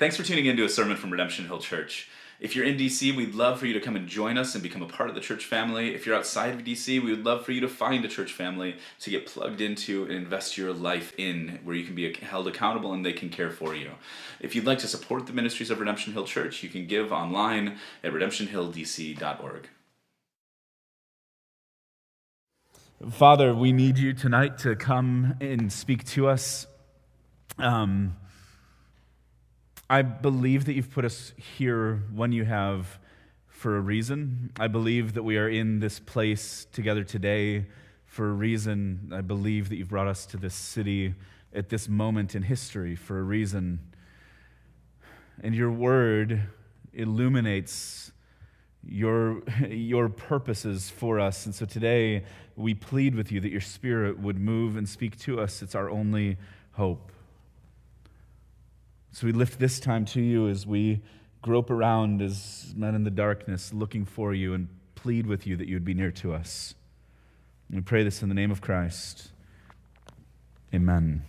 Thanks for tuning in to a sermon from Redemption Hill Church. If you're in DC, we'd love for you to come and join us and become a part of the church family. If you're outside of DC, we would love for you to find a church family to get plugged into and invest your life in, where you can be held accountable and they can care for you. If you'd like to support the ministries of Redemption Hill Church, you can give online at redemptionhilldc.org. Father, we need you tonight to come and speak to us. Um, I believe that you've put us here when you have for a reason. I believe that we are in this place together today for a reason. I believe that you've brought us to this city at this moment in history for a reason. And your word illuminates your, your purposes for us. And so today we plead with you that your spirit would move and speak to us. It's our only hope. So we lift this time to you as we grope around as men in the darkness, looking for you and plead with you that you would be near to us. We pray this in the name of Christ. Amen.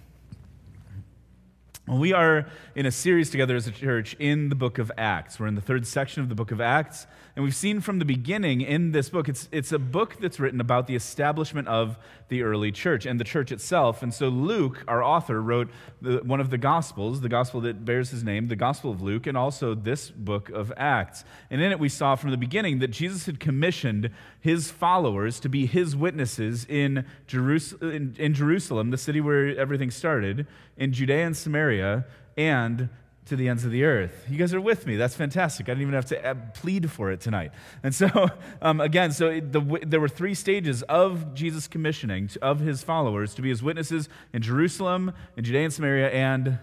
Well, we are in a series together as a church in the book of Acts. We're in the third section of the book of Acts. And we've seen from the beginning in this book, it's, it's a book that's written about the establishment of the early church and the church itself. And so Luke, our author, wrote the, one of the Gospels, the Gospel that bears his name, the Gospel of Luke, and also this book of Acts. And in it, we saw from the beginning that Jesus had commissioned his followers to be his witnesses in, Jerus- in, in Jerusalem, the city where everything started, in Judea and Samaria, and to the ends of the earth. You guys are with me. That's fantastic. I didn't even have to plead for it tonight. And so, um, again, so the, there were three stages of Jesus' commissioning of his followers to be his witnesses in Jerusalem, in Judea and Samaria, and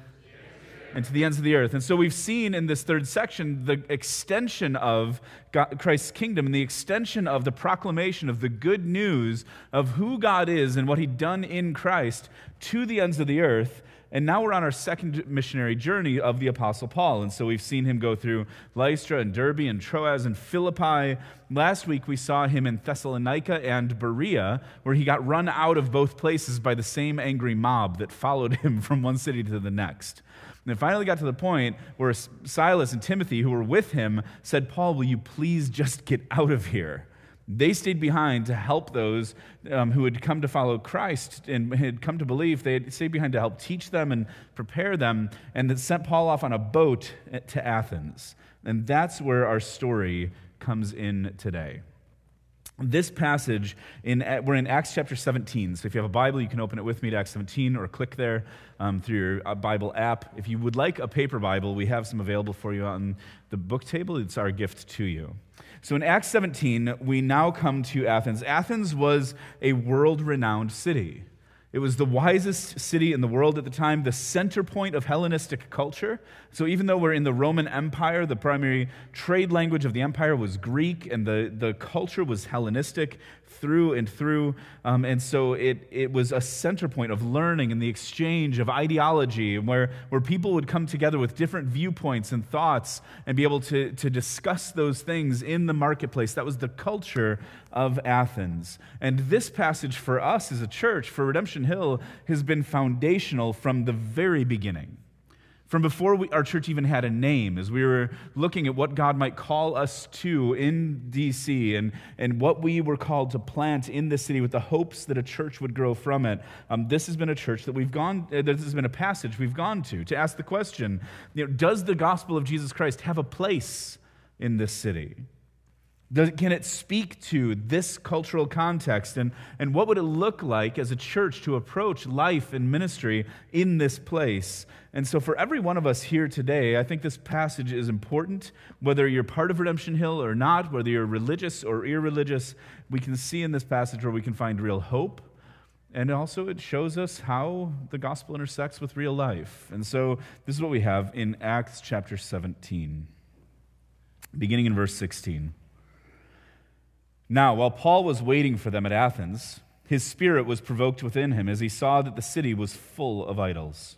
and to the ends of the earth. And so we've seen in this third section the extension of God, Christ's kingdom and the extension of the proclamation of the good news of who God is and what He'd done in Christ to the ends of the earth. And now we're on our second missionary journey of the Apostle Paul. And so we've seen him go through Lystra and Derbe and Troas and Philippi. Last week we saw him in Thessalonica and Berea, where he got run out of both places by the same angry mob that followed him from one city to the next. And it finally got to the point where Silas and Timothy, who were with him, said, Paul, will you please just get out of here? They stayed behind to help those um, who had come to follow Christ and had come to believe. They had stayed behind to help teach them and prepare them, and then sent Paul off on a boat to Athens. And that's where our story comes in today. This passage, in, we're in Acts chapter 17. So if you have a Bible, you can open it with me to Acts 17 or click there um, through your uh, Bible app. If you would like a paper Bible, we have some available for you on the book table. It's our gift to you. So in Acts 17, we now come to Athens. Athens was a world renowned city. It was the wisest city in the world at the time, the center point of Hellenistic culture. So, even though we're in the Roman Empire, the primary trade language of the empire was Greek, and the, the culture was Hellenistic through and through. Um, and so it, it was a center point of learning and the exchange of ideology, where, where people would come together with different viewpoints and thoughts and be able to, to discuss those things in the marketplace. That was the culture of Athens. And this passage for us as a church, for Redemption Hill, has been foundational from the very beginning. From before we, our church even had a name, as we were looking at what God might call us to in DC and, and what we were called to plant in this city with the hopes that a church would grow from it, um, this has been a church that we've gone, uh, this has been a passage we've gone to to ask the question you know, Does the gospel of Jesus Christ have a place in this city? Does, can it speak to this cultural context? And, and what would it look like as a church to approach life and ministry in this place? And so, for every one of us here today, I think this passage is important. Whether you're part of Redemption Hill or not, whether you're religious or irreligious, we can see in this passage where we can find real hope. And also, it shows us how the gospel intersects with real life. And so, this is what we have in Acts chapter 17, beginning in verse 16. Now, while Paul was waiting for them at Athens, his spirit was provoked within him as he saw that the city was full of idols.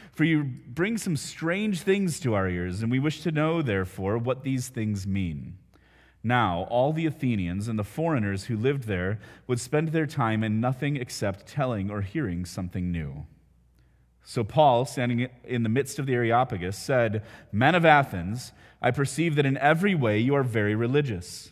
For you bring some strange things to our ears, and we wish to know, therefore, what these things mean. Now, all the Athenians and the foreigners who lived there would spend their time in nothing except telling or hearing something new. So Paul, standing in the midst of the Areopagus, said, Men of Athens, I perceive that in every way you are very religious.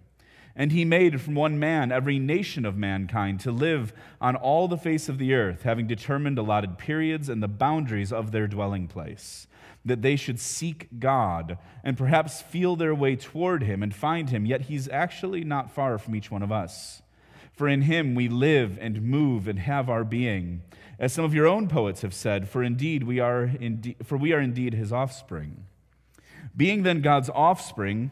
And he made from one man every nation of mankind to live on all the face of the earth, having determined allotted periods and the boundaries of their dwelling place that they should seek God and perhaps feel their way toward Him and find Him, yet He's actually not far from each one of us. For in Him we live and move and have our being. As some of your own poets have said, for indeed we are indeed, for we are indeed His offspring. Being then God's offspring,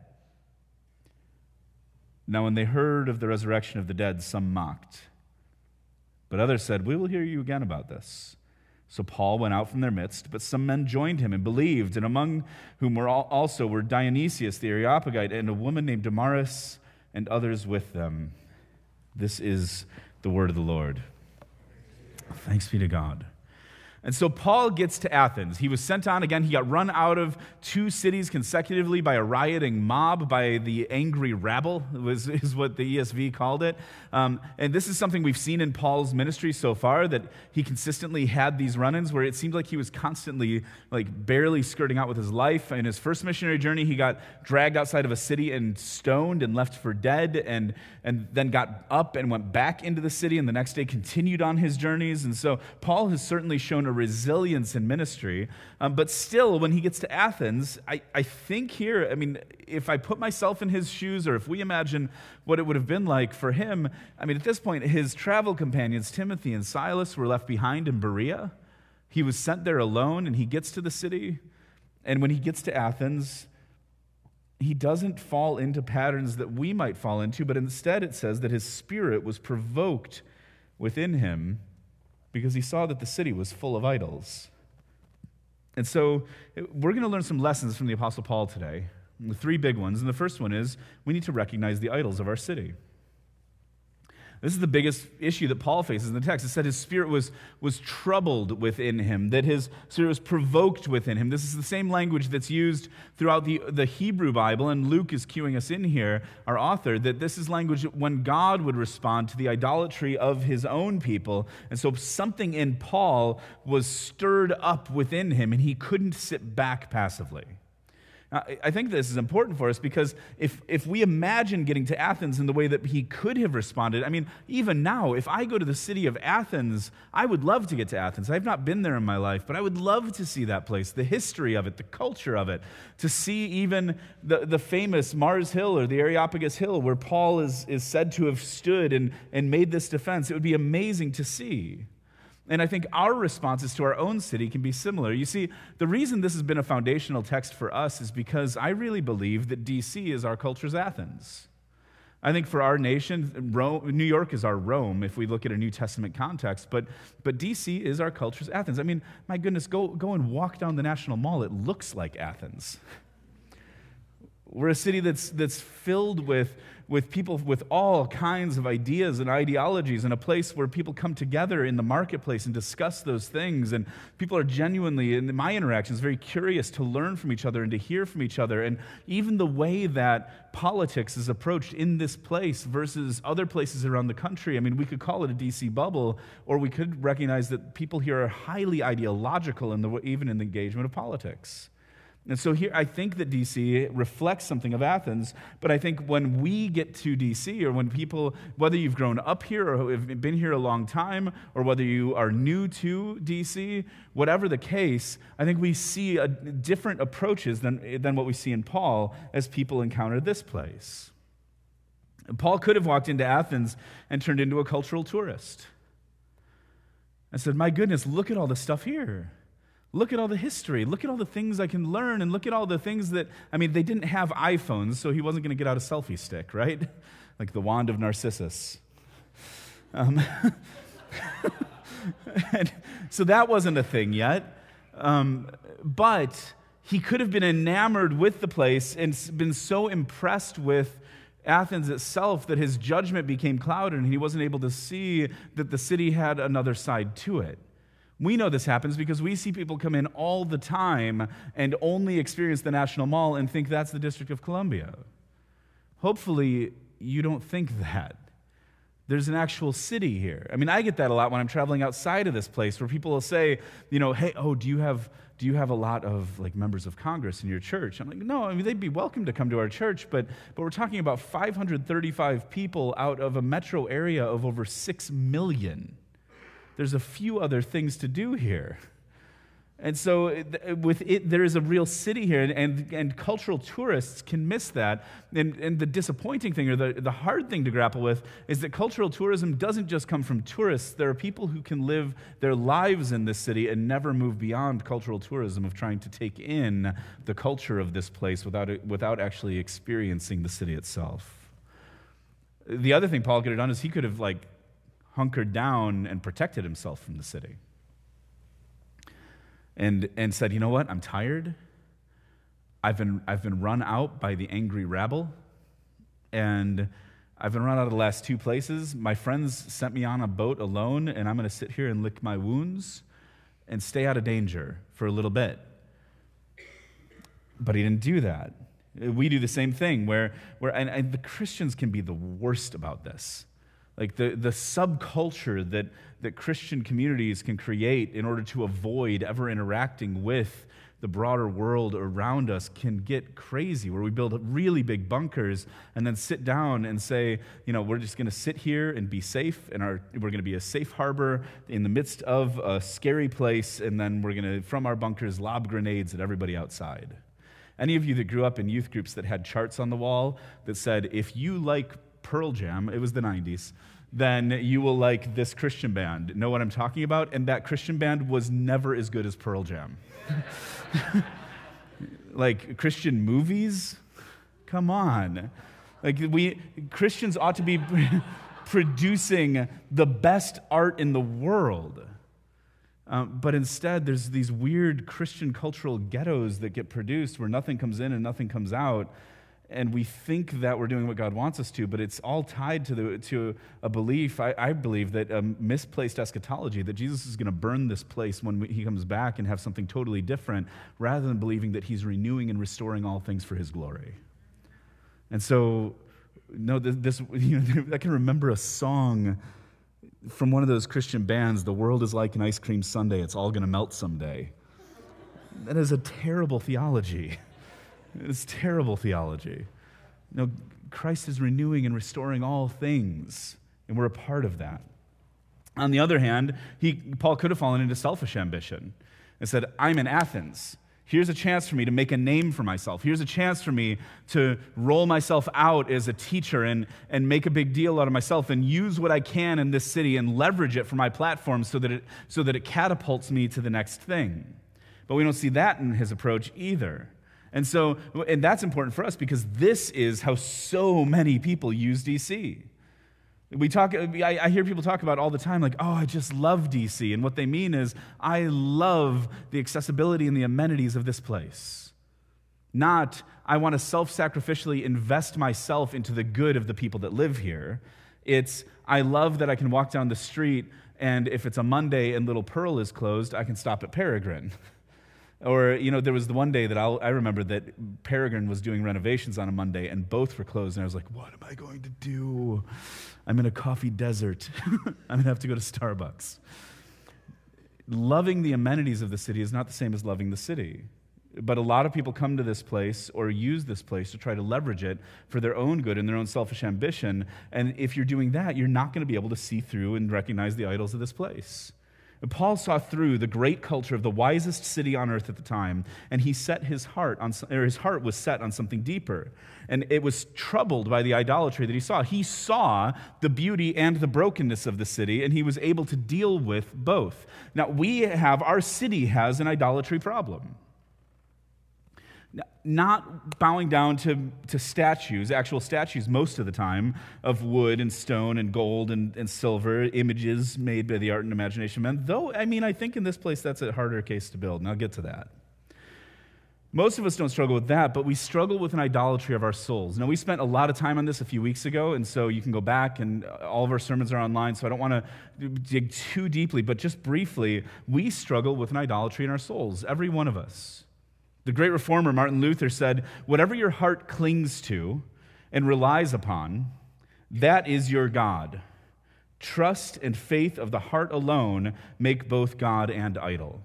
Now, when they heard of the resurrection of the dead, some mocked. But others said, We will hear you again about this. So Paul went out from their midst, but some men joined him and believed, and among whom were also were Dionysius the Areopagite and a woman named Damaris and others with them. This is the word of the Lord. Thanks be to God. And so Paul gets to Athens. He was sent on again. He got run out of two cities consecutively by a rioting mob, by the angry rabble, was, is what the ESV called it. Um, and this is something we've seen in Paul's ministry so far that he consistently had these run ins where it seemed like he was constantly, like, barely skirting out with his life. In his first missionary journey, he got dragged outside of a city and stoned and left for dead, and, and then got up and went back into the city, and the next day continued on his journeys. And so Paul has certainly shown a resilience in ministry. Um, but still, when he gets to Athens, I, I think here, I mean, if I put myself in his shoes, or if we imagine what it would have been like for him, I mean, at this point, his travel companions, Timothy and Silas, were left behind in Berea. He was sent there alone, and he gets to the city. And when he gets to Athens, he doesn't fall into patterns that we might fall into, but instead it says that his spirit was provoked within him because he saw that the city was full of idols. And so we're going to learn some lessons from the Apostle Paul today, three big ones. And the first one is we need to recognize the idols of our city. This is the biggest issue that Paul faces in the text. It said his spirit was, was troubled within him, that his spirit was provoked within him. This is the same language that's used throughout the, the Hebrew Bible, and Luke is cueing us in here, our author, that this is language when God would respond to the idolatry of his own people. And so something in Paul was stirred up within him, and he couldn't sit back passively. I think this is important for us because if, if we imagine getting to Athens in the way that he could have responded, I mean, even now, if I go to the city of Athens, I would love to get to Athens. I've not been there in my life, but I would love to see that place, the history of it, the culture of it, to see even the, the famous Mars Hill or the Areopagus Hill where Paul is, is said to have stood and, and made this defense. It would be amazing to see. And I think our responses to our own city can be similar. You see, the reason this has been a foundational text for us is because I really believe that DC is our culture's Athens. I think for our nation, Rome, New York is our Rome if we look at a New Testament context, but, but DC is our culture's Athens. I mean, my goodness, go, go and walk down the National Mall. It looks like Athens. We're a city that's, that's filled with, with people with all kinds of ideas and ideologies, and a place where people come together in the marketplace and discuss those things. And people are genuinely, in my interactions, very curious to learn from each other and to hear from each other. And even the way that politics is approached in this place versus other places around the country. I mean, we could call it a DC bubble, or we could recognize that people here are highly ideological in the, even in the engagement of politics. And so here, I think that DC reflects something of Athens, but I think when we get to DC, or when people, whether you've grown up here or have been here a long time, or whether you are new to DC, whatever the case, I think we see a, different approaches than, than what we see in Paul as people encounter this place. Paul could have walked into Athens and turned into a cultural tourist. I said, My goodness, look at all the stuff here. Look at all the history. Look at all the things I can learn. And look at all the things that, I mean, they didn't have iPhones, so he wasn't going to get out a selfie stick, right? Like the wand of Narcissus. Um, so that wasn't a thing yet. Um, but he could have been enamored with the place and been so impressed with Athens itself that his judgment became clouded and he wasn't able to see that the city had another side to it. We know this happens because we see people come in all the time and only experience the National Mall and think that's the District of Columbia. Hopefully, you don't think that. There's an actual city here. I mean, I get that a lot when I'm traveling outside of this place where people will say, you know, hey, oh, do you have do you have a lot of like members of Congress in your church? I'm like, no, I mean they'd be welcome to come to our church, but but we're talking about 535 people out of a metro area of over 6 million there's a few other things to do here. And so, with it, there is a real city here, and, and, and, cultural tourists can miss that. And, and the disappointing thing, or the, the hard thing to grapple with, is that cultural tourism doesn't just come from tourists. There are people who can live their lives in this city and never move beyond cultural tourism of trying to take in the culture of this place without, without actually experiencing the city itself. The other thing Paul could have done is he could have, like, hunkered down and protected himself from the city. And, and said, You know what? I'm tired. I've been, I've been run out by the angry rabble. And I've been run out of the last two places. My friends sent me on a boat alone, and I'm going to sit here and lick my wounds and stay out of danger for a little bit. But he didn't do that. We do the same thing, where, where and, and the Christians can be the worst about this like the, the subculture that, that Christian communities can create in order to avoid ever interacting with the broader world around us can get crazy, where we build really big bunkers and then sit down and say, you know, we're just going to sit here and be safe, and our, we're going to be a safe harbor in the midst of a scary place, and then we're going to, from our bunkers, lob grenades at everybody outside. Any of you that grew up in youth groups that had charts on the wall that said, if you like Pearl Jam, it was the 90s, then you will like this Christian band. Know what I'm talking about? And that Christian band was never as good as Pearl Jam. like Christian movies? Come on. Like we Christians ought to be producing the best art in the world. Um, but instead, there's these weird Christian cultural ghettos that get produced where nothing comes in and nothing comes out and we think that we're doing what God wants us to, but it's all tied to, the, to a belief, I, I believe, that a misplaced eschatology, that Jesus is going to burn this place when he comes back and have something totally different, rather than believing that he's renewing and restoring all things for his glory. And so, no, this, you know, I can remember a song from one of those Christian bands, The World is Like an Ice Cream Sundae, It's All Going to Melt Someday. That is a terrible theology. It's terrible theology. No, Christ is renewing and restoring all things, and we're a part of that. On the other hand, he, Paul could have fallen into selfish ambition and said, I'm in Athens. Here's a chance for me to make a name for myself. Here's a chance for me to roll myself out as a teacher and, and make a big deal out of myself and use what I can in this city and leverage it for my platform so that it, so that it catapults me to the next thing. But we don't see that in his approach either. And so, and that's important for us because this is how so many people use DC. We talk, I, hear people talk about all the time, like, oh, I just love DC. And what they mean is, I love the accessibility and the amenities of this place. Not, I want to self sacrificially invest myself into the good of the people that live here. It's, I love that I can walk down the street and if it's a Monday and Little Pearl is closed, I can stop at Peregrine. or, you know, there was the one day that I'll, i remember that Peregrine was doing renovations on a Monday and both were closed. And I was like, what am I going to do? I'm in a coffee desert. I'm going to have to go to Starbucks. Loving the amenities of the city is not the same as loving the city. But a lot of people come to this place or use this place to try to leverage it for their own good and their own selfish ambition. And if you're doing that, you're not going to be able to see through and recognize the idols of this place. Paul saw through the great culture of the wisest city on earth at the time, and he set his heart on, or his heart was set on something deeper. And it was troubled by the idolatry that he saw. He saw the beauty and the brokenness of the city, and he was able to deal with both. Now, we have, our city has an idolatry problem not bowing down to, to statues, actual statues most of the time, of wood and stone and gold and, and silver, images made by the art and imagination men. Though, I mean, I think in this place that's a harder case to build, and I'll get to that. Most of us don't struggle with that, but we struggle with an idolatry of our souls. Now, we spent a lot of time on this a few weeks ago, and so you can go back, and all of our sermons are online, so I don't want to dig too deeply, but just briefly, we struggle with an idolatry in our souls, every one of us. The great reformer Martin Luther said, Whatever your heart clings to and relies upon, that is your God. Trust and faith of the heart alone make both God and idol.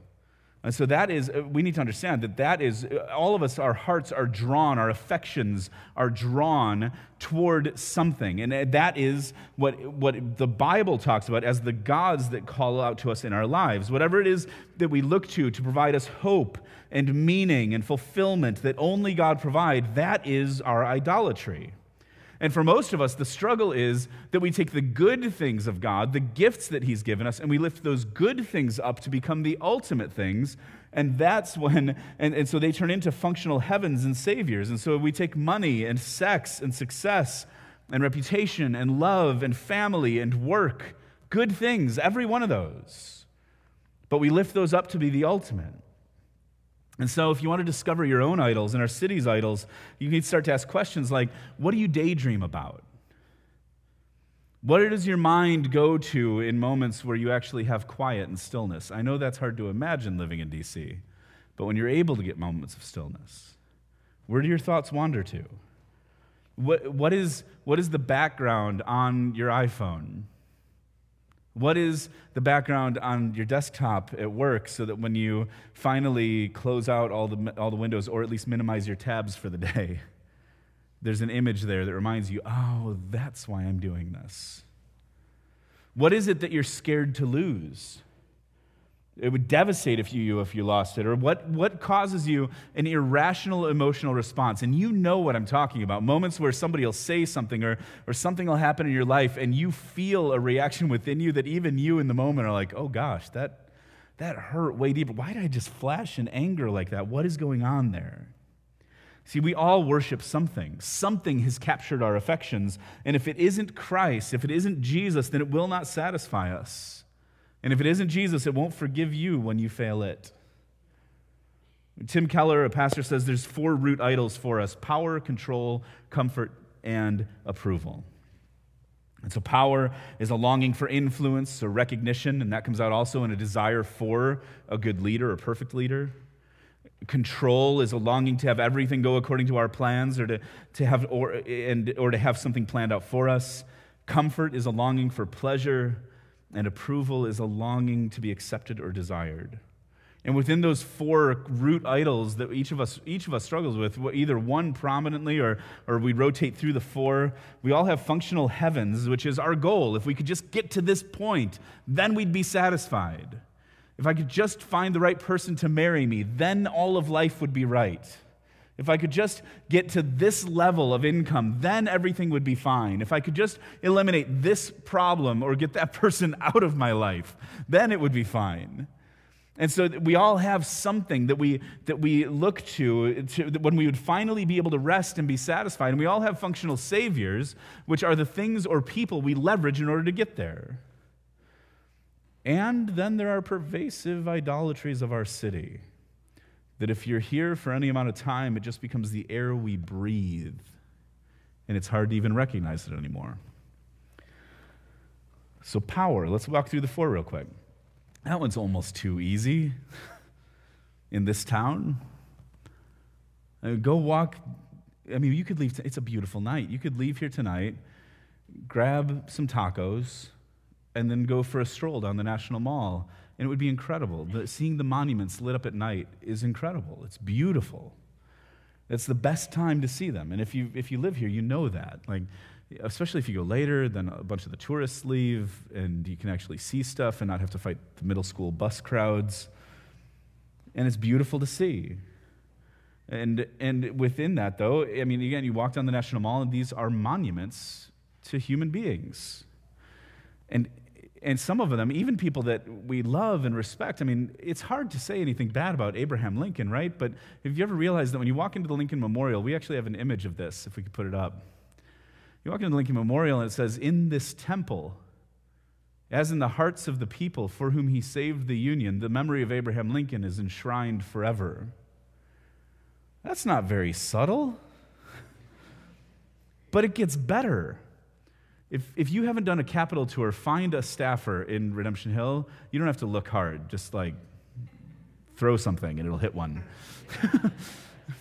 And so that is, uh, we need to understand that that is, uh, all of us, our hearts are drawn, our affections are drawn toward something. And uh, that is what, what the Bible talks about as the gods that call out to us in our lives. Whatever it is that we look to to provide us hope and meaning and fulfillment that only God provide, that is our idolatry. And for most of us, the struggle is that we take the good things of God, the gifts that He's given us, and we lift those good things up to become the ultimate things. And that's when, and, and so they turn into functional heavens and saviors. And so we take money and sex and success and reputation and love and family and work, good things, every one of those. But we lift those up to be the ultimate. And so, if you want to discover your own idols and our city's idols, you need to start to ask questions like what do you daydream about? What does your mind go to in moments where you actually have quiet and stillness? I know that's hard to imagine living in DC, but when you're able to get moments of stillness, where do your thoughts wander to? What, what, is, what is the background on your iPhone? What is the background on your desktop at work so that when you finally close out all the, all the windows or at least minimize your tabs for the day, there's an image there that reminds you, oh, that's why I'm doing this? What is it that you're scared to lose? It would devastate if you if you lost it. Or what, what causes you an irrational emotional response? And you know what I'm talking about. Moments where somebody will say something or, or something will happen in your life and you feel a reaction within you that even you in the moment are like, oh gosh, that, that hurt way deeper. Why did I just flash in anger like that? What is going on there? See, we all worship something. Something has captured our affections. And if it isn't Christ, if it isn't Jesus, then it will not satisfy us. And if it isn't Jesus, it won't forgive you when you fail it. Tim Keller, a pastor, says there's four root idols for us power, control, comfort, and approval. And so, power is a longing for influence or recognition, and that comes out also in a desire for a good leader, a perfect leader. Control is a longing to have everything go according to our plans or to, to have or, and, or to have something planned out for us. Comfort is a longing for pleasure and approval is a longing to be accepted or desired. And within those four root idols that each of us, each of us struggles with, either one prominently or, or we rotate through the four, we all have functional heavens, which is our goal. If we could just get to this point, then we'd be satisfied. If I could just find the right person to marry me, then all of life would be right. If I could just get to this level of income, then everything would be fine. If I could just eliminate this problem or get that person out of my life, then it would be fine. And so we all have something that we, that we look to, to when we would finally be able to rest and be satisfied. And we all have functional saviors, which are the things or people we leverage in order to get there. And then there are pervasive idolatries of our city that if you're here for any amount of time, it just becomes the air we breathe, and it's hard to even recognize it anymore. So, power, let's walk through the four real quick. That one's almost too easy in this town. I mean, go walk. I mean, you could leave, it's a beautiful night. You could leave here tonight, grab some tacos, and then go for a stroll down the National Mall and it would be incredible. The, seeing the monuments lit up at night is incredible. It's beautiful. It's the best time to see them. And if you, if you live here, you know that. Like, especially if you go later, then a bunch of the tourists leave, and you can actually see stuff and not have to fight the middle school bus crowds. And it's beautiful to see. And, and within that, though, I mean, again, you walk down the National Mall, and these are monuments to human beings. And and some of them, even people that we love and respect, I mean, it's hard to say anything bad about Abraham Lincoln, right? But have you ever realized that when you walk into the Lincoln Memorial, we actually have an image of this, if we could put it up. You walk into the Lincoln Memorial and it says, In this temple, as in the hearts of the people for whom he saved the Union, the memory of Abraham Lincoln is enshrined forever. That's not very subtle, but it gets better. If, if you haven't done a Capitol tour, find a staffer in Redemption Hill. You don't have to look hard. Just like throw something and it'll hit one.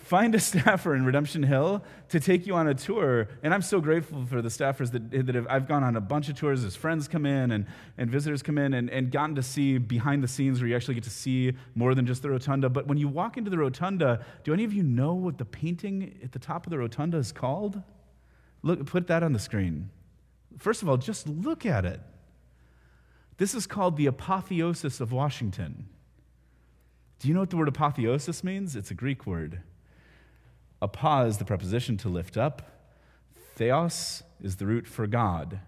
find a staffer in Redemption Hill to take you on a tour. And I'm so grateful for the staffers that, that have, I've gone on a bunch of tours as friends come in and, and visitors come in and, and gotten to see behind the scenes where you actually get to see more than just the rotunda. But when you walk into the rotunda, do any of you know what the painting at the top of the rotunda is called? Look, put that on the screen. First of all, just look at it. This is called the apotheosis of Washington. Do you know what the word apotheosis means? It's a Greek word. Apa is the preposition to lift up, theos is the root for God.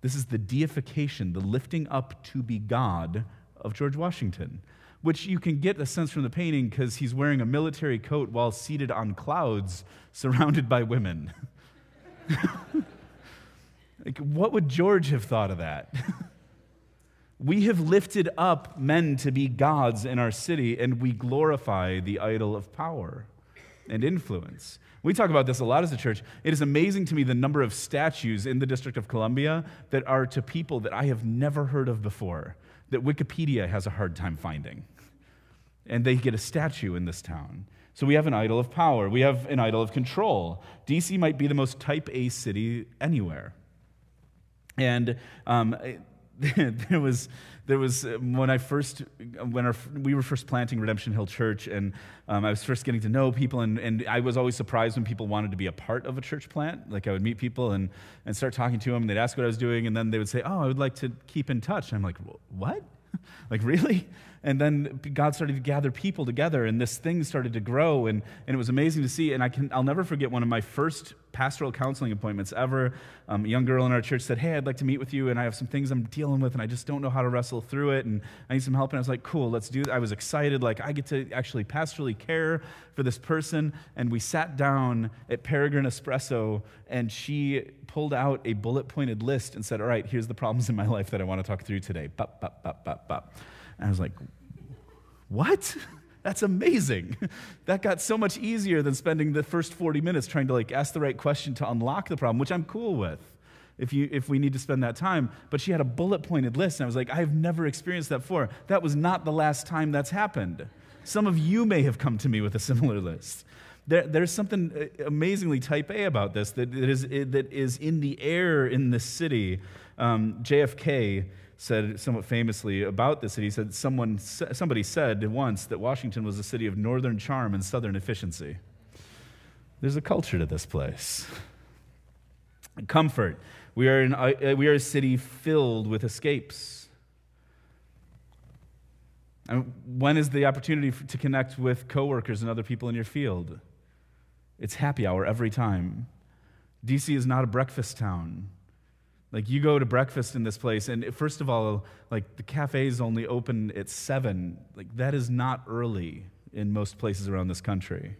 This is the deification, the lifting up to be God of George Washington, which you can get a sense from the painting because he's wearing a military coat while seated on clouds surrounded by women. Like, what would George have thought of that? we have lifted up men to be gods in our city, and we glorify the idol of power and influence. We talk about this a lot as a church. It is amazing to me the number of statues in the District of Columbia that are to people that I have never heard of before, that Wikipedia has a hard time finding. And they get a statue in this town. So we have an idol of power, we have an idol of control. DC might be the most type A city anywhere. And um, there was there was when I first when our, we were first planting Redemption Hill Church, and um, I was first getting to know people, and, and I was always surprised when people wanted to be a part of a church plant. Like I would meet people and and start talking to them, and they'd ask what I was doing, and then they would say, "Oh, I would like to keep in touch." And I'm like, "What? like really?" And then God started to gather people together, and this thing started to grow, and, and it was amazing to see. And I can, I'll never forget one of my first pastoral counseling appointments ever. Um, a young girl in our church said, Hey, I'd like to meet with you, and I have some things I'm dealing with, and I just don't know how to wrestle through it, and I need some help. And I was like, Cool, let's do it. I was excited, like, I get to actually pastorally care for this person. And we sat down at Peregrine Espresso, and she pulled out a bullet pointed list and said, All right, here's the problems in my life that I want to talk through today. Bop, bop, bop, bop, bop. And I was like, what? That's amazing. That got so much easier than spending the first 40 minutes trying to like ask the right question to unlock the problem, which I'm cool with if, you, if we need to spend that time. But she had a bullet pointed list, and I was like, I've never experienced that before. That was not the last time that's happened. Some of you may have come to me with a similar list. There, there's something uh, amazingly type A about this that is, that is in the air in this city. Um, JFK said somewhat famously about the city. He said, Someone, somebody said once that Washington was a city of northern charm and southern efficiency. There's a culture to this place. Comfort. We are, in, uh, we are a city filled with escapes. And when is the opportunity to connect with coworkers and other people in your field? It's happy hour every time. DC is not a breakfast town. Like you go to breakfast in this place, and first of all, like the cafes only open at seven. Like that is not early in most places around this country.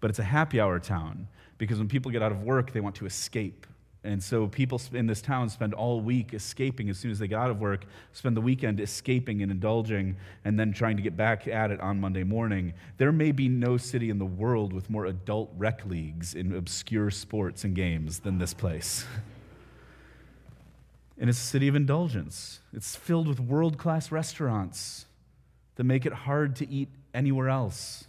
But it's a happy hour town because when people get out of work, they want to escape. And so people in this town spend all week escaping as soon as they get out of work, spend the weekend escaping and indulging, and then trying to get back at it on Monday morning. There may be no city in the world with more adult rec leagues in obscure sports and games than this place. and it's a city of indulgence. It's filled with world class restaurants that make it hard to eat anywhere else.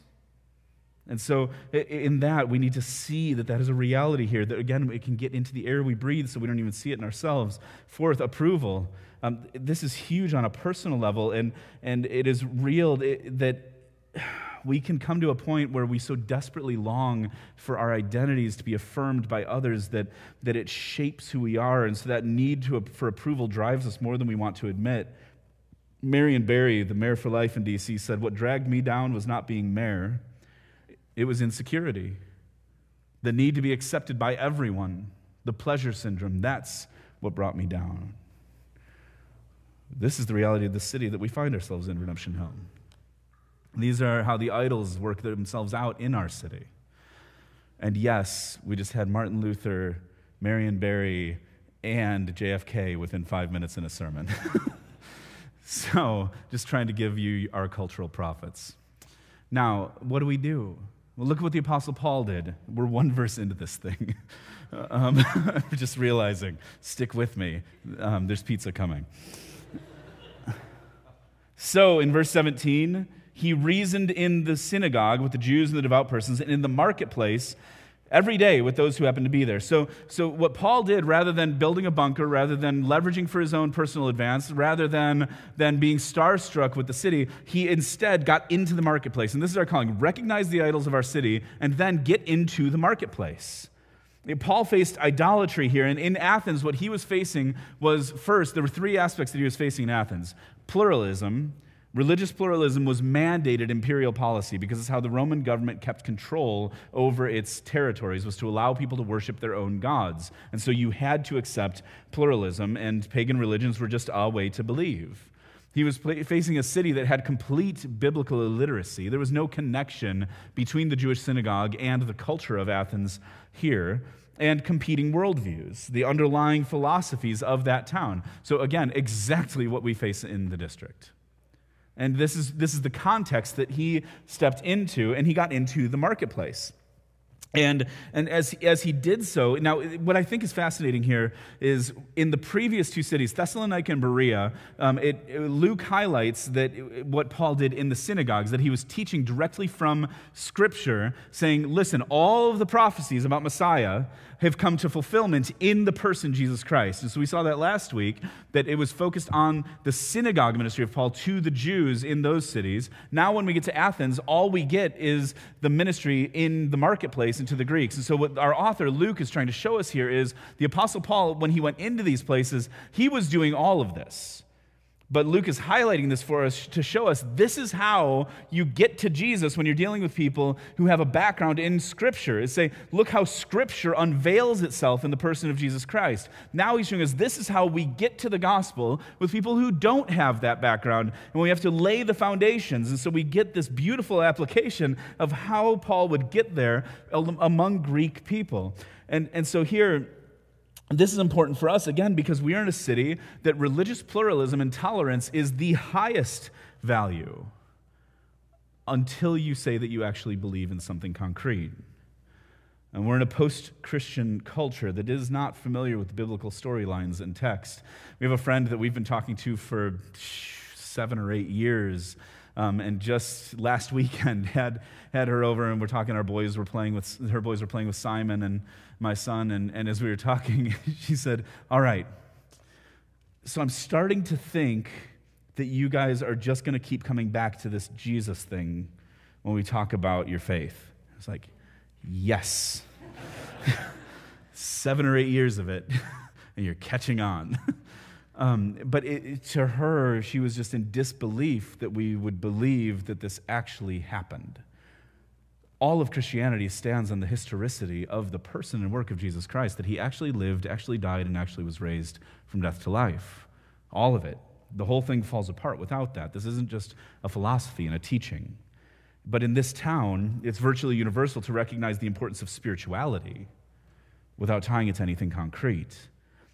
And so, in that, we need to see that that is a reality here, that again, it can get into the air we breathe so we don't even see it in ourselves. Fourth, approval. Um, this is huge on a personal level, and, and it is real that we can come to a point where we so desperately long for our identities to be affirmed by others that, that it shapes who we are. And so that need to, for approval drives us more than we want to admit. Marion Barry, the mayor for life in DC, said, What dragged me down was not being mayor it was insecurity, the need to be accepted by everyone, the pleasure syndrome. That's what brought me down. This is the reality of the city that we find ourselves in, Redemption Hill. These are how the idols work themselves out in our city. And yes, we just had Martin Luther, Marion Barry, and JFK within five minutes in a sermon. so, just trying to give you our cultural prophets. Now, what do we do? Well, look at what the Apostle Paul did. We're one verse into this thing. um, just realizing, stick with me. Um, there's pizza coming. So, in verse 17, he reasoned in the synagogue with the Jews and the devout persons, and in the marketplace every day with those who happen to be there. So, so what Paul did, rather than building a bunker, rather than leveraging for his own personal advance, rather than, than being starstruck with the city, he instead got into the marketplace. And this is our calling recognize the idols of our city, and then get into the marketplace. Paul faced idolatry here, and in Athens, what he was facing was first, there were three aspects that he was facing in Athens pluralism, Religious pluralism was mandated imperial policy because it's how the Roman government kept control over its territories was to allow people to worship their own gods. And so you had to accept pluralism and pagan religions were just a way to believe. He was facing a city that had complete biblical illiteracy. There was no connection between the Jewish synagogue and the culture of Athens here and competing worldviews, the underlying philosophies of that town. So, again, exactly what we face in the district. And this is, this is the context that he stepped into, and he got into the marketplace. And, and as, as he did so, now what I think is fascinating here is in the previous two cities, Thessalonica and Berea, um, it, Luke highlights that what Paul did in the synagogues, that he was teaching directly from Scripture, saying, listen, all of the prophecies about Messiah have come to fulfillment in the person Jesus Christ. And so we saw that last week, that it was focused on the synagogue ministry of Paul to the Jews in those cities. Now, when we get to Athens, all we get is the ministry in the marketplace and to the Greeks. And so, what our author Luke is trying to show us here is the Apostle Paul, when he went into these places, he was doing all of this. But Luke is highlighting this for us to show us this is how you get to Jesus when you're dealing with people who have a background in Scripture. Is say, look how Scripture unveils itself in the person of Jesus Christ. Now he's showing us this is how we get to the gospel with people who don't have that background. And we have to lay the foundations. And so we get this beautiful application of how Paul would get there among Greek people. And, and so here, this is important for us, again, because we are in a city that religious pluralism and tolerance is the highest value until you say that you actually believe in something concrete. And we're in a post Christian culture that is not familiar with biblical storylines and text. We have a friend that we've been talking to for seven or eight years. Um, and just last weekend had, had her over and we're talking our boys were playing with her boys were playing with simon and my son, and, and as we were talking, she said, All right, so I'm starting to think that you guys are just going to keep coming back to this Jesus thing when we talk about your faith. It's like, Yes. Seven or eight years of it, and you're catching on. Um, but it, to her, she was just in disbelief that we would believe that this actually happened all of Christianity stands on the historicity of the person and work of Jesus Christ, that he actually lived, actually died, and actually was raised from death to life. All of it. The whole thing falls apart without that. This isn't just a philosophy and a teaching. But in this town, it's virtually universal to recognize the importance of spirituality. without tying it to anything concrete.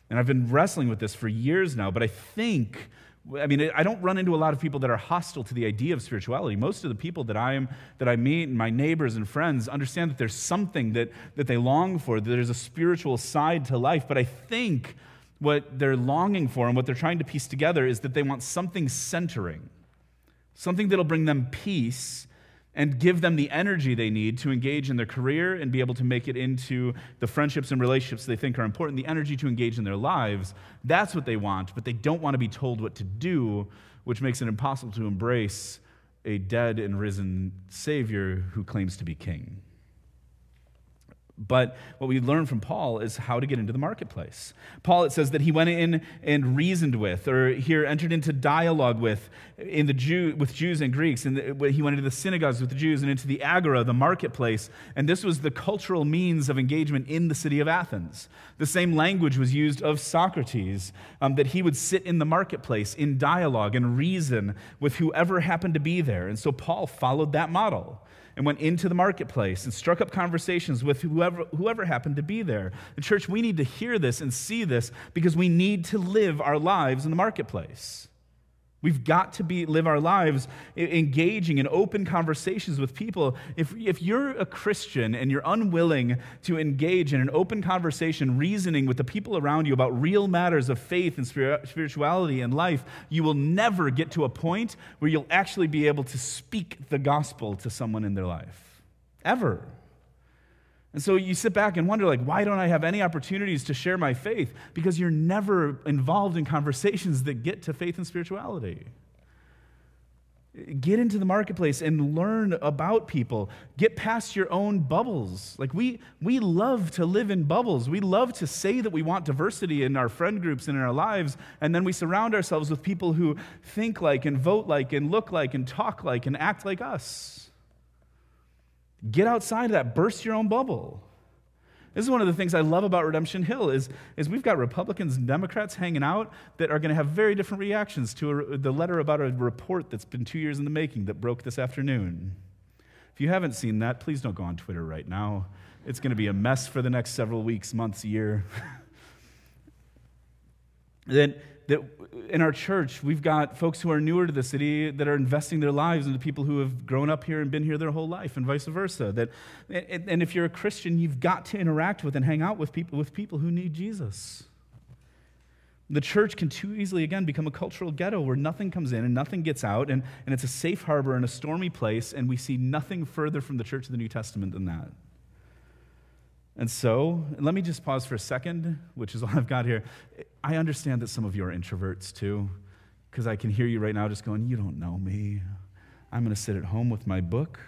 And I've been wrestling with this for years now, but I think I mean, I don't run into a lot of people that are hostile to the idea of spirituality. Most of the people that I, am, that I meet, and my neighbors and friends, understand that there's something that, that they long for, that there's a spiritual side to life. But I think what they're longing for and what they're trying to piece together is that they want something centering, something that'll bring them peace and give them the energy they need to engage in their career and be able to make it into the friendships and relationships they think are important, the energy to engage in their lives. That's what they want, but they don't want to be told what to do, which makes it impossible to embrace a dead and risen Savior who claims to be king. But what we learn from Paul is how to get into the marketplace. Paul, it says that he went in and reasoned with, or here entered into dialogue with, in the Jew, with Jews and Greeks. And he went into the synagogues with the Jews and into the agora, the marketplace. And this was the cultural means of engagement in the city of Athens. The same language was used of Socrates, um, that he would sit in the marketplace in dialogue and reason with whoever happened to be there. And so Paul followed that model and went into the marketplace and struck up conversations with whoever, whoever happened to be there. The church, we need to hear this and see this because we need to live our lives in the marketplace. We've got to be, live our lives engaging in open conversations with people. If, if you're a Christian and you're unwilling to engage in an open conversation, reasoning with the people around you about real matters of faith and spirituality and life, you will never get to a point where you'll actually be able to speak the gospel to someone in their life. Ever. And so you sit back and wonder, like, why don't I have any opportunities to share my faith? Because you're never involved in conversations that get to faith and spirituality. Get into the marketplace and learn about people. Get past your own bubbles. Like, we, we love to live in bubbles. We love to say that we want diversity in our friend groups and in our lives, and then we surround ourselves with people who think like, and vote like, and look like, and talk like, and act like us. Get outside of that, burst your own bubble. This is one of the things I love about Redemption Hill is, is we've got Republicans and Democrats hanging out that are going to have very different reactions to a, the letter about a report that's been two years in the making that broke this afternoon. If you haven't seen that, please don't go on Twitter right now. It's going to be a mess for the next several weeks, months, year. then that in our church, we've got folks who are newer to the city that are investing their lives into people who have grown up here and been here their whole life, and vice versa. That, and if you're a Christian, you've got to interact with and hang out with people, with people who need Jesus. The church can too easily, again, become a cultural ghetto where nothing comes in and nothing gets out, and, and it's a safe harbor and a stormy place, and we see nothing further from the church of the New Testament than that. And so, let me just pause for a second, which is all I've got here. I understand that some of you are introverts too, because I can hear you right now just going, You don't know me. I'm going to sit at home with my book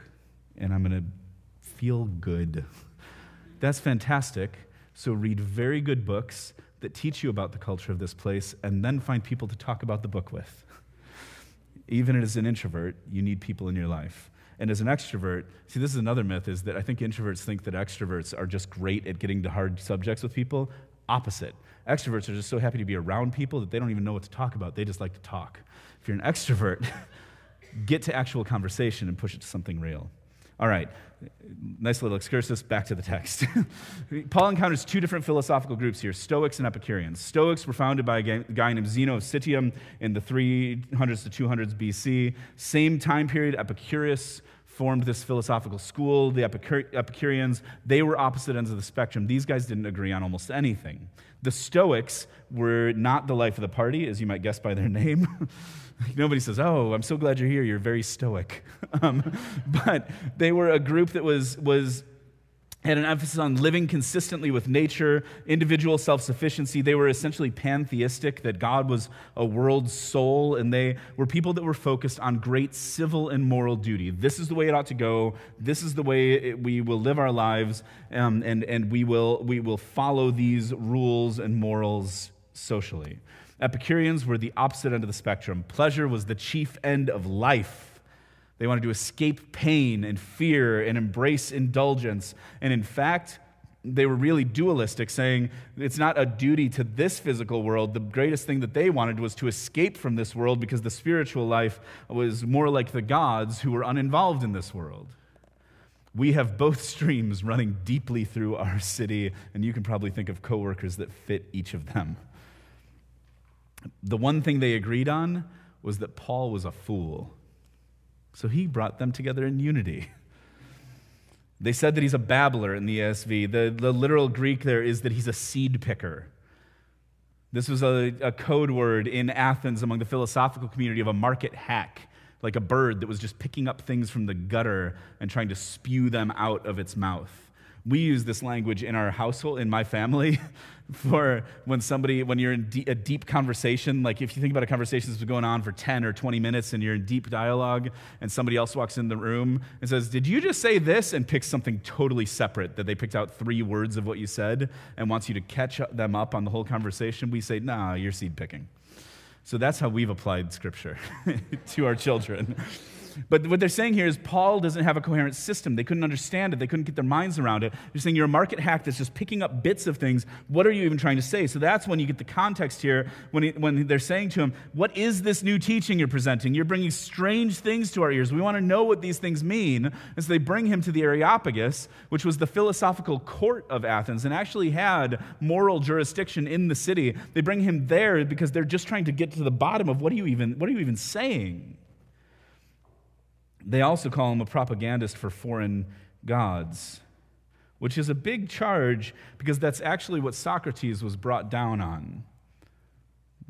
and I'm going to feel good. That's fantastic. So, read very good books that teach you about the culture of this place and then find people to talk about the book with. Even as an introvert, you need people in your life. And as an extrovert, see, this is another myth is that I think introverts think that extroverts are just great at getting to hard subjects with people. Opposite. Extroverts are just so happy to be around people that they don't even know what to talk about. They just like to talk. If you're an extrovert, get to actual conversation and push it to something real. All right, nice little excursus, back to the text. Paul encounters two different philosophical groups here Stoics and Epicureans. Stoics were founded by a guy named Zeno of Citium in the 300s to 200s BC. Same time period, Epicurus formed this philosophical school. The Epicureans, they were opposite ends of the spectrum. These guys didn't agree on almost anything. The Stoics were not the life of the party, as you might guess by their name. Nobody says, Oh, I'm so glad you're here. You're very stoic. um, but they were a group that was, was had an emphasis on living consistently with nature, individual self sufficiency. They were essentially pantheistic, that God was a world soul, and they were people that were focused on great civil and moral duty. This is the way it ought to go. This is the way it, we will live our lives, um, and, and we, will, we will follow these rules and morals socially. Epicureans were the opposite end of the spectrum. Pleasure was the chief end of life. They wanted to escape pain and fear and embrace indulgence. And in fact, they were really dualistic, saying it's not a duty to this physical world. The greatest thing that they wanted was to escape from this world because the spiritual life was more like the gods who were uninvolved in this world. We have both streams running deeply through our city, and you can probably think of coworkers that fit each of them. The one thing they agreed on was that Paul was a fool. So he brought them together in unity. They said that he's a babbler in the ESV. The, the literal Greek there is that he's a seed picker. This was a, a code word in Athens among the philosophical community of a market hack, like a bird that was just picking up things from the gutter and trying to spew them out of its mouth we use this language in our household, in my family, for when somebody, when you're in a deep conversation, like if you think about a conversation that's been going on for 10 or 20 minutes and you're in deep dialogue and somebody else walks in the room and says, Did you just say this? and picks something totally separate, that they picked out three words of what you said and wants you to catch them up on the whole conversation, we say, Nah, you're seed picking. So that's how we've applied scripture to our children. But what they're saying here is Paul doesn't have a coherent system. They couldn't understand it, they couldn't get their minds around it. They're saying you're a market hack that's just picking up bits of things. What are you even trying to say? So that's when you get the context here when, he, when they're saying to him, What is this new teaching you're presenting? You're bringing strange things to our ears. We want to know what these things mean. And so they bring him to the Areopagus, which was the philosophical court of Athens and actually had moral jurisdiction in the city. They bring him there because they're just trying to get to the bottom of what are you even, what are you even saying? They also call him a propagandist for foreign gods, which is a big charge because that's actually what Socrates was brought down on.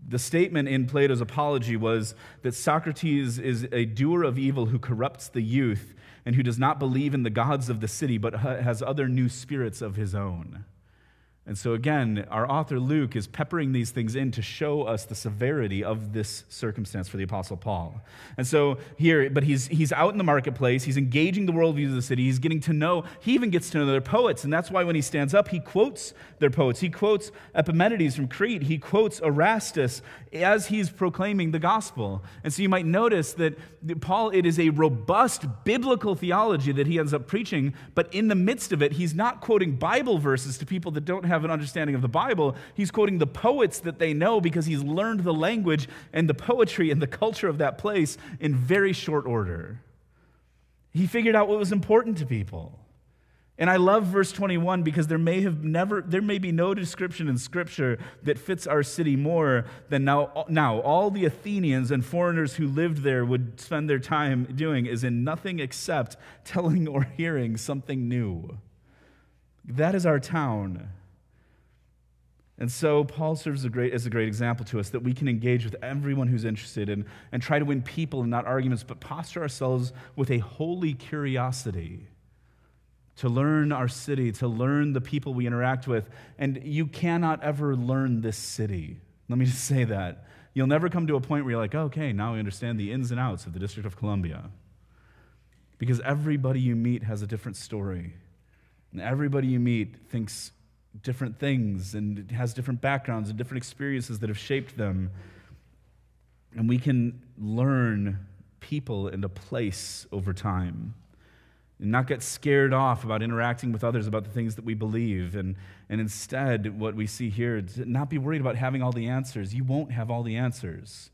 The statement in Plato's Apology was that Socrates is a doer of evil who corrupts the youth and who does not believe in the gods of the city but has other new spirits of his own. And so, again, our author Luke is peppering these things in to show us the severity of this circumstance for the Apostle Paul. And so, here, but he's, he's out in the marketplace, he's engaging the worldviews of the city, he's getting to know, he even gets to know their poets. And that's why when he stands up, he quotes their poets. He quotes Epimenides from Crete, he quotes Aratus as he's proclaiming the gospel. And so, you might notice that Paul, it is a robust biblical theology that he ends up preaching, but in the midst of it, he's not quoting Bible verses to people that don't have have an understanding of the Bible. He's quoting the poets that they know because he's learned the language and the poetry and the culture of that place in very short order. He figured out what was important to people. And I love verse 21 because there may have never there may be no description in scripture that fits our city more than now now all the Athenians and foreigners who lived there would spend their time doing is in nothing except telling or hearing something new. That is our town. And so Paul serves a great, as a great example to us that we can engage with everyone who's interested in, and try to win people and not arguments, but posture ourselves with a holy curiosity to learn our city, to learn the people we interact with. And you cannot ever learn this city. Let me just say that. You'll never come to a point where you're like, okay, now I understand the ins and outs of the District of Columbia. Because everybody you meet has a different story. And everybody you meet thinks different things and has different backgrounds and different experiences that have shaped them. And we can learn people and a place over time. And not get scared off about interacting with others about the things that we believe. And, and instead, what we see here, not be worried about having all the answers. You won't have all the answers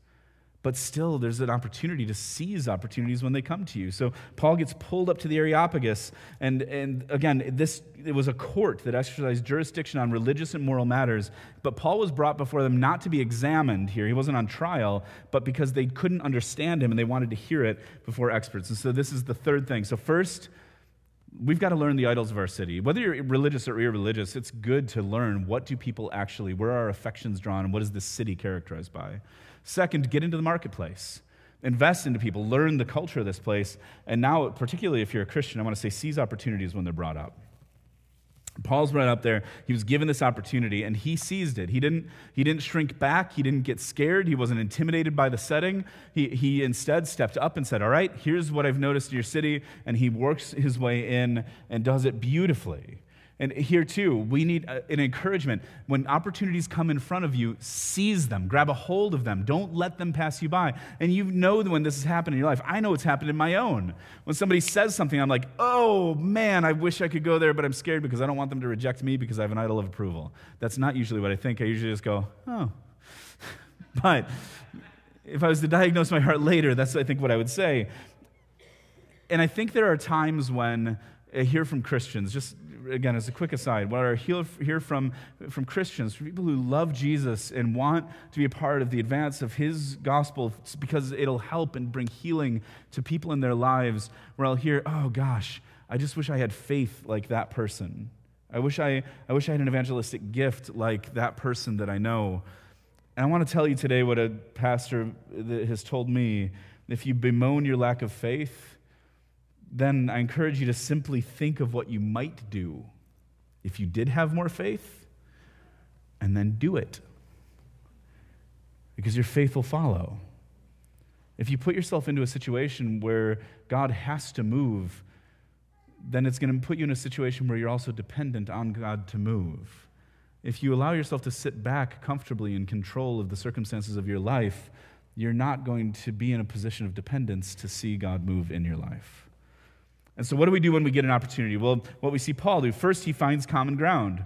but still there's an opportunity to seize opportunities when they come to you. So Paul gets pulled up to the Areopagus, and, and again, this it was a court that exercised jurisdiction on religious and moral matters, but Paul was brought before them not to be examined here. He wasn't on trial, but because they couldn't understand him and they wanted to hear it before experts. And so this is the third thing. So first, we've got to learn the idols of our city. Whether you're religious or irreligious, it's good to learn what do people actually, where are our affections drawn, and what is this city characterized by. Second, get into the marketplace. Invest into people, learn the culture of this place. And now, particularly if you're a Christian, I want to say seize opportunities when they're brought up. Paul's right up there. He was given this opportunity and he seized it. He didn't, he didn't shrink back. He didn't get scared. He wasn't intimidated by the setting. He, he instead stepped up and said, All right, here's what I've noticed in your city. And he works his way in and does it beautifully. And here too, we need uh, an encouragement. When opportunities come in front of you, seize them, grab a hold of them. Don't let them pass you by. And you know when this has happened in your life. I know it's happened in my own. When somebody says something, I'm like, oh man, I wish I could go there, but I'm scared because I don't want them to reject me because I have an idol of approval. That's not usually what I think. I usually just go, oh. but if I was to diagnose my heart later, that's, I think, what I would say. And I think there are times when Uh, hear from Christians, just again, as a quick aside, what I hear, hear from, from Christians, from people who love Jesus and want to be a part of the advance of his gospel because it'll help and bring healing to people in their lives, where I'll hear, oh gosh, I just wish I had faith like that person. I wish I, I wish I had an evangelistic gift like that person that I know. And I want to tell you today what a pastor has told me. If you bemoan your lack of faith, then I encourage you to simply think of what you might do if you did have more faith, and then do it. Because your faith will follow. If you put yourself into a situation where God has to move, then it's going to put you in a situation where you're also dependent on God to move. If you allow yourself to sit back comfortably in control of the circumstances of your life, you're not going to be in a position of dependence to see God move in your life. And so, what do we do when we get an opportunity? Well, what we see Paul do first, he finds common ground.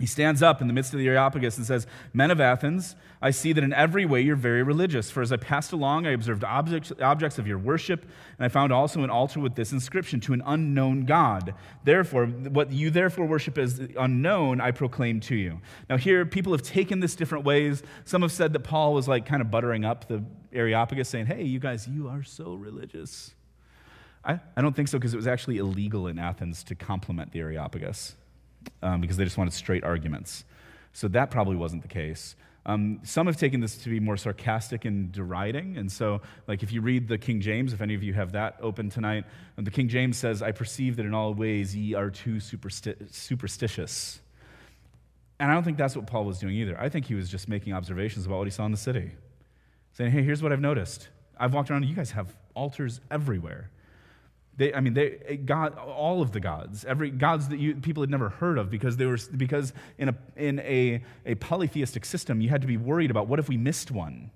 He stands up in the midst of the Areopagus and says, Men of Athens, I see that in every way you're very religious. For as I passed along, I observed objects, objects of your worship, and I found also an altar with this inscription to an unknown God. Therefore, what you therefore worship as unknown, I proclaim to you. Now, here, people have taken this different ways. Some have said that Paul was like kind of buttering up the Areopagus, saying, Hey, you guys, you are so religious. I, I don't think so because it was actually illegal in Athens to compliment the Areopagus um, because they just wanted straight arguments. So that probably wasn't the case. Um, some have taken this to be more sarcastic and deriding. And so, like, if you read the King James, if any of you have that open tonight, the King James says, I perceive that in all ways ye are too supersti- superstitious. And I don't think that's what Paul was doing either. I think he was just making observations about what he saw in the city, saying, hey, here's what I've noticed. I've walked around, you guys have altars everywhere. They, I mean, they, eh, God, all of the gods, every gods that you, people had never heard of, because they were because in a in a, a polytheistic system, you had to be worried about what if we missed one.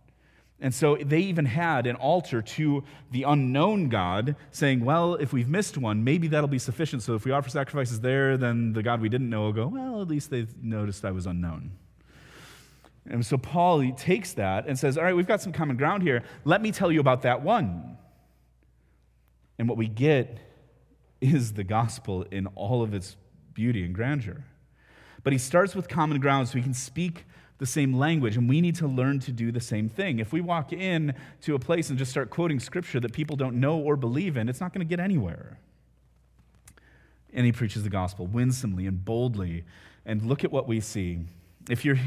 And so they even had an altar to the unknown God, saying, Well, if we've missed one, maybe that'll be sufficient. So if we offer sacrifices there, then the God we didn't know will go, Well, at least they've noticed I was unknown. And so Paul takes that and says, All right, we've got some common ground here. Let me tell you about that one. And what we get is the gospel in all of its beauty and grandeur. But he starts with common ground so we can speak the same language, and we need to learn to do the same thing. If we walk in to a place and just start quoting scripture that people don't know or believe in, it's not going to get anywhere. And he preaches the gospel winsomely and boldly. And look at what we see. If you're,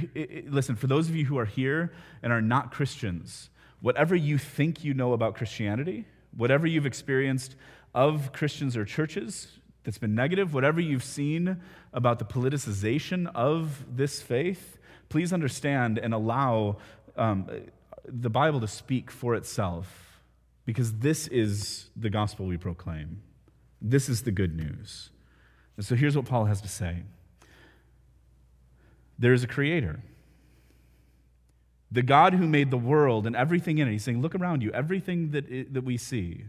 listen, for those of you who are here and are not Christians, whatever you think you know about Christianity, Whatever you've experienced of Christians or churches that's been negative, whatever you've seen about the politicization of this faith, please understand and allow um, the Bible to speak for itself because this is the gospel we proclaim. This is the good news. And so here's what Paul has to say there is a creator. The God who made the world and everything in it. He's saying, Look around you, everything that, that we see.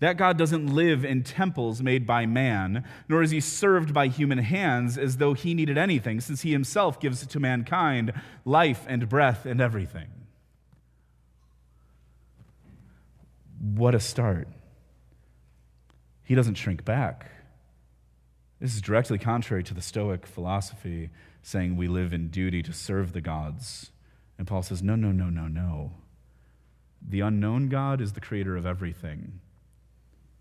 That God doesn't live in temples made by man, nor is he served by human hands as though he needed anything, since he himself gives to mankind life and breath and everything. What a start. He doesn't shrink back. This is directly contrary to the Stoic philosophy saying we live in duty to serve the gods. And Paul says, No, no, no, no, no. The unknown God is the creator of everything,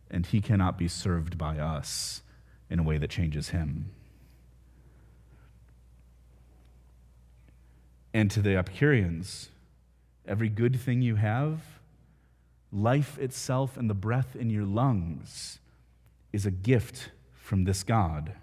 and he cannot be served by us in a way that changes him. And to the Epicureans, every good thing you have, life itself and the breath in your lungs, is a gift from this God.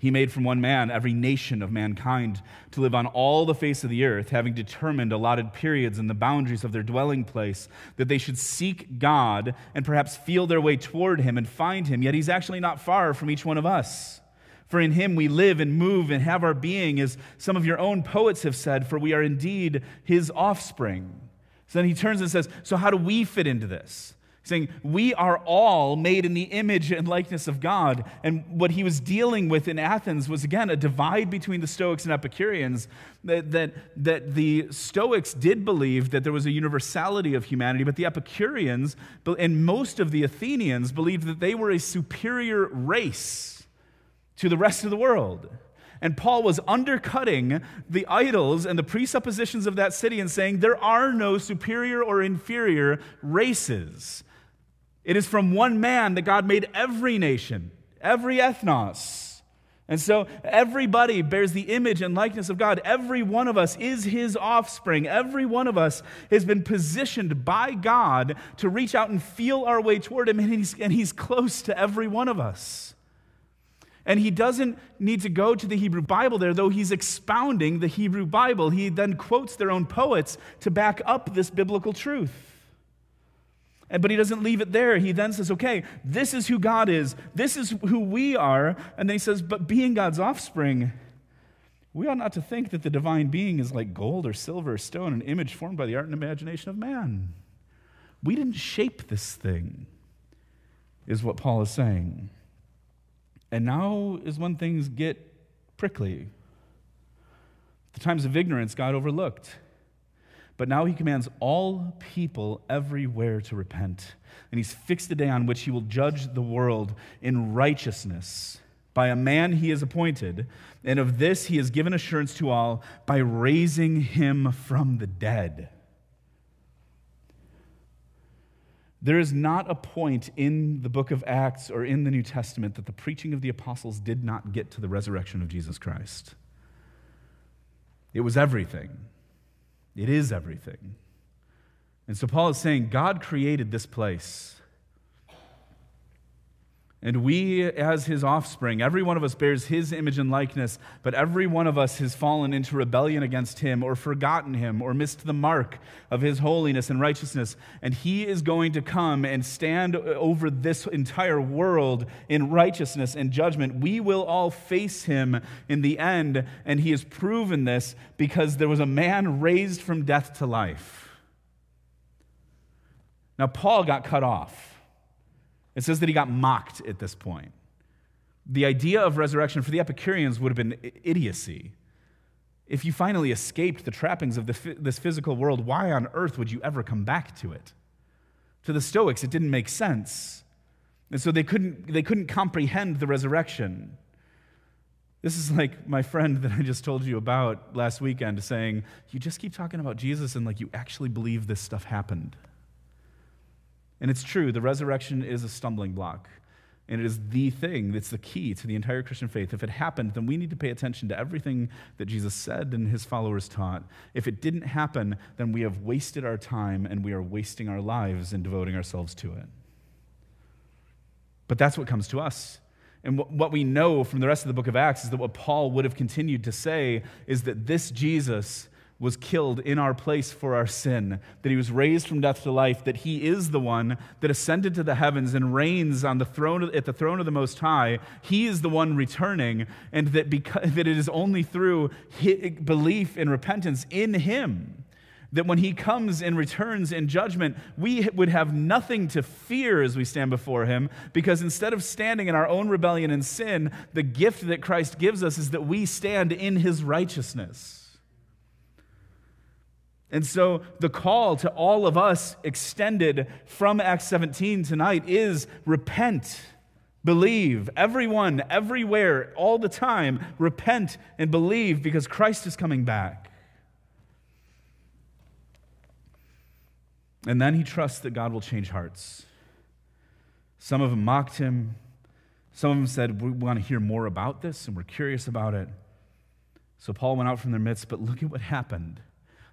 He made from one man every nation of mankind to live on all the face of the earth, having determined allotted periods and the boundaries of their dwelling place, that they should seek God and perhaps feel their way toward Him and find Him. Yet He's actually not far from each one of us. For in Him we live and move and have our being, as some of your own poets have said, for we are indeed His offspring. So then he turns and says, So how do we fit into this? Saying we are all made in the image and likeness of God. And what he was dealing with in Athens was, again, a divide between the Stoics and Epicureans. That, that, that the Stoics did believe that there was a universality of humanity, but the Epicureans and most of the Athenians believed that they were a superior race to the rest of the world. And Paul was undercutting the idols and the presuppositions of that city and saying there are no superior or inferior races. It is from one man that God made every nation, every ethnos. And so everybody bears the image and likeness of God. Every one of us is his offspring. Every one of us has been positioned by God to reach out and feel our way toward him, and he's, and he's close to every one of us. And he doesn't need to go to the Hebrew Bible there, though he's expounding the Hebrew Bible. He then quotes their own poets to back up this biblical truth. But he doesn't leave it there. He then says, okay, this is who God is. This is who we are. And then he says, but being God's offspring, we ought not to think that the divine being is like gold or silver or stone, an image formed by the art and imagination of man. We didn't shape this thing, is what Paul is saying. And now is when things get prickly. The times of ignorance God overlooked. But now he commands all people everywhere to repent. And he's fixed a day on which he will judge the world in righteousness by a man he has appointed. And of this he has given assurance to all by raising him from the dead. There is not a point in the book of Acts or in the New Testament that the preaching of the apostles did not get to the resurrection of Jesus Christ. It was everything. It is everything. And so Paul is saying God created this place. And we, as his offspring, every one of us bears his image and likeness, but every one of us has fallen into rebellion against him, or forgotten him, or missed the mark of his holiness and righteousness. And he is going to come and stand over this entire world in righteousness and judgment. We will all face him in the end, and he has proven this because there was a man raised from death to life. Now, Paul got cut off. It says that he got mocked at this point. The idea of resurrection for the Epicureans would have been idiocy. If you finally escaped the trappings of this physical world, why on earth would you ever come back to it? To the Stoics, it didn't make sense. And so they couldn't, they couldn't comprehend the resurrection. This is like my friend that I just told you about last weekend saying, You just keep talking about Jesus and like you actually believe this stuff happened. And it's true, the resurrection is a stumbling block. And it is the thing that's the key to the entire Christian faith. If it happened, then we need to pay attention to everything that Jesus said and his followers taught. If it didn't happen, then we have wasted our time and we are wasting our lives in devoting ourselves to it. But that's what comes to us. And what we know from the rest of the book of Acts is that what Paul would have continued to say is that this Jesus was killed in our place for our sin, that he was raised from death to life, that he is the one that ascended to the heavens and reigns on the throne at the throne of the Most High. He is the one returning, and that, because, that it is only through belief and repentance in him that when he comes and returns in judgment, we would have nothing to fear as we stand before him, because instead of standing in our own rebellion and sin, the gift that Christ gives us is that we stand in his righteousness. And so the call to all of us extended from Acts 17 tonight is repent, believe. Everyone, everywhere, all the time, repent and believe because Christ is coming back. And then he trusts that God will change hearts. Some of them mocked him. Some of them said, We want to hear more about this and we're curious about it. So Paul went out from their midst, but look at what happened.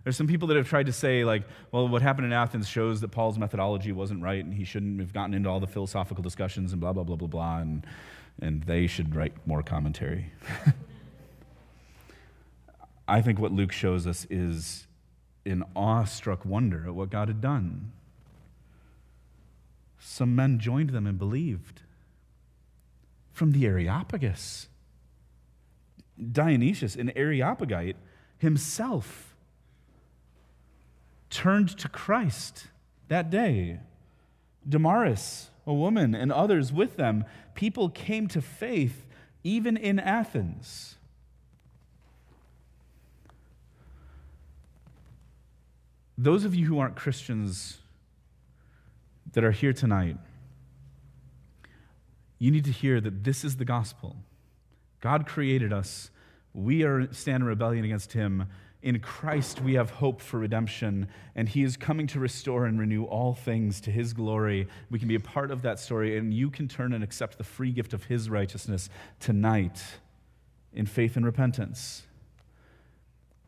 There's some people that have tried to say, like, well, what happened in Athens shows that Paul's methodology wasn't right and he shouldn't have gotten into all the philosophical discussions and blah, blah, blah, blah, blah, and, and they should write more commentary. I think what Luke shows us is an awestruck wonder at what God had done. Some men joined them and believed. From the Areopagus, Dionysius, an Areopagite himself, turned to Christ that day. Damaris, a woman, and others with them, people came to faith even in Athens. Those of you who aren't Christians that are here tonight, you need to hear that this is the gospel. God created us. We are stand in rebellion against him. In Christ, we have hope for redemption, and He is coming to restore and renew all things to His glory. We can be a part of that story, and you can turn and accept the free gift of His righteousness tonight in faith and repentance.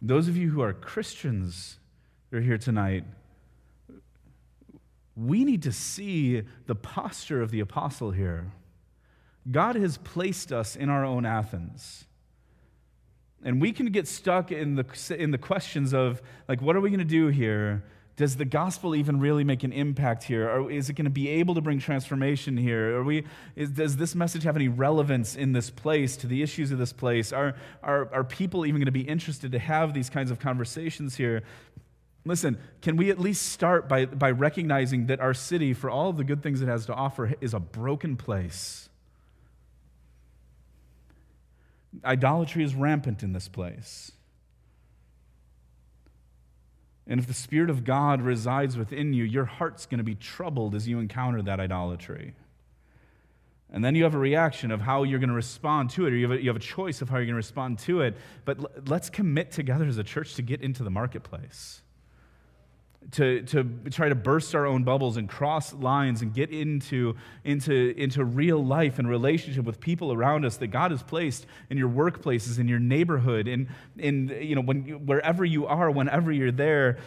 Those of you who are Christians that are here tonight, we need to see the posture of the apostle here. God has placed us in our own Athens. And we can get stuck in the, in the questions of, like, what are we going to do here? Does the gospel even really make an impact here? Or is it going to be able to bring transformation here? Are we, is, does this message have any relevance in this place to the issues of this place? Are, are, are people even going to be interested to have these kinds of conversations here? Listen, can we at least start by, by recognizing that our city, for all of the good things it has to offer, is a broken place? Idolatry is rampant in this place. And if the Spirit of God resides within you, your heart's going to be troubled as you encounter that idolatry. And then you have a reaction of how you're going to respond to it, or you have a, you have a choice of how you're going to respond to it. But l- let's commit together as a church to get into the marketplace to, to try to burst our own bubbles and cross lines and get into, into, into real life and relationship with people around us that God has placed in your workplaces, in your neighborhood, in, in you know, when, wherever you are, whenever you're there,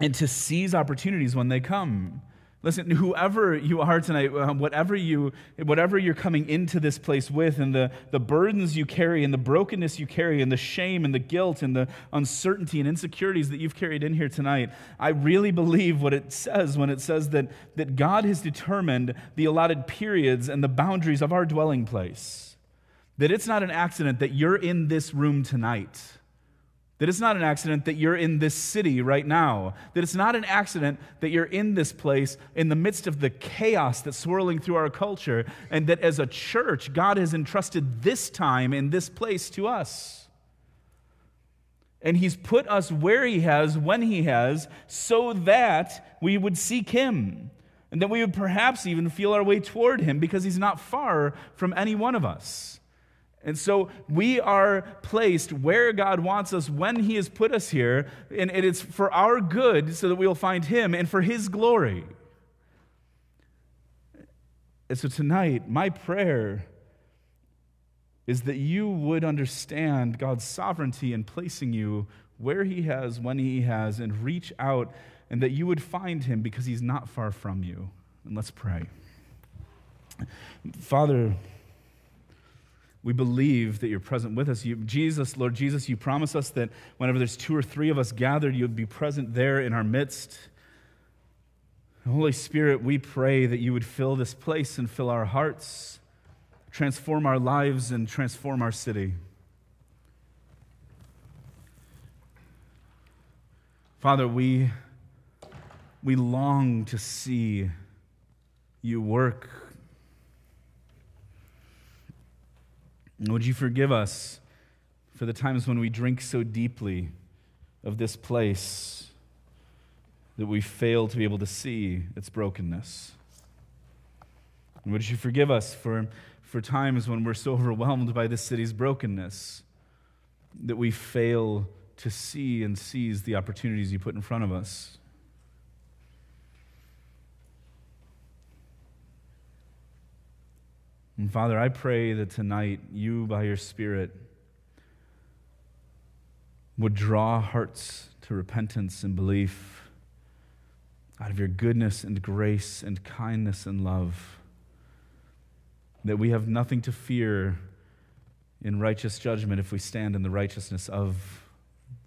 and to seize opportunities when they come. Listen, whoever you are tonight, uh, whatever, you, whatever you're coming into this place with, and the, the burdens you carry, and the brokenness you carry, and the shame, and the guilt, and the uncertainty and insecurities that you've carried in here tonight, I really believe what it says when it says that, that God has determined the allotted periods and the boundaries of our dwelling place. That it's not an accident that you're in this room tonight that it's not an accident that you're in this city right now. That it's not an accident that you're in this place in the midst of the chaos that's swirling through our culture. And that as a church, God has entrusted this time in this place to us. And He's put us where He has, when He has, so that we would seek Him. And that we would perhaps even feel our way toward Him because He's not far from any one of us. And so we are placed where God wants us when He has put us here, and it's for our good so that we will find Him and for His glory. And so tonight, my prayer is that you would understand God's sovereignty in placing you where He has, when He has, and reach out, and that you would find Him because He's not far from you. And let's pray. Father, we believe that you're present with us. You, Jesus, Lord Jesus, you promise us that whenever there's two or three of us gathered, you'd be present there in our midst. Holy Spirit, we pray that you would fill this place and fill our hearts, transform our lives, and transform our city. Father, we, we long to see you work would you forgive us for the times when we drink so deeply of this place that we fail to be able to see its brokenness? And would you forgive us for, for times when we're so overwhelmed by this city's brokenness that we fail to see and seize the opportunities you put in front of us? And Father, I pray that tonight you, by your Spirit, would draw hearts to repentance and belief out of your goodness and grace and kindness and love. That we have nothing to fear in righteous judgment if we stand in the righteousness of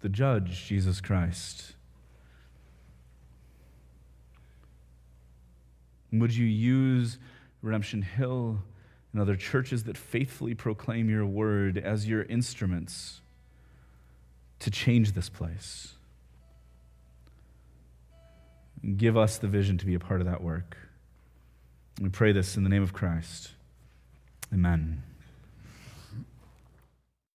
the judge, Jesus Christ. would you use Redemption Hill? And other churches that faithfully proclaim your word as your instruments to change this place. give us the vision to be a part of that work. We pray this in the name of Christ. Amen.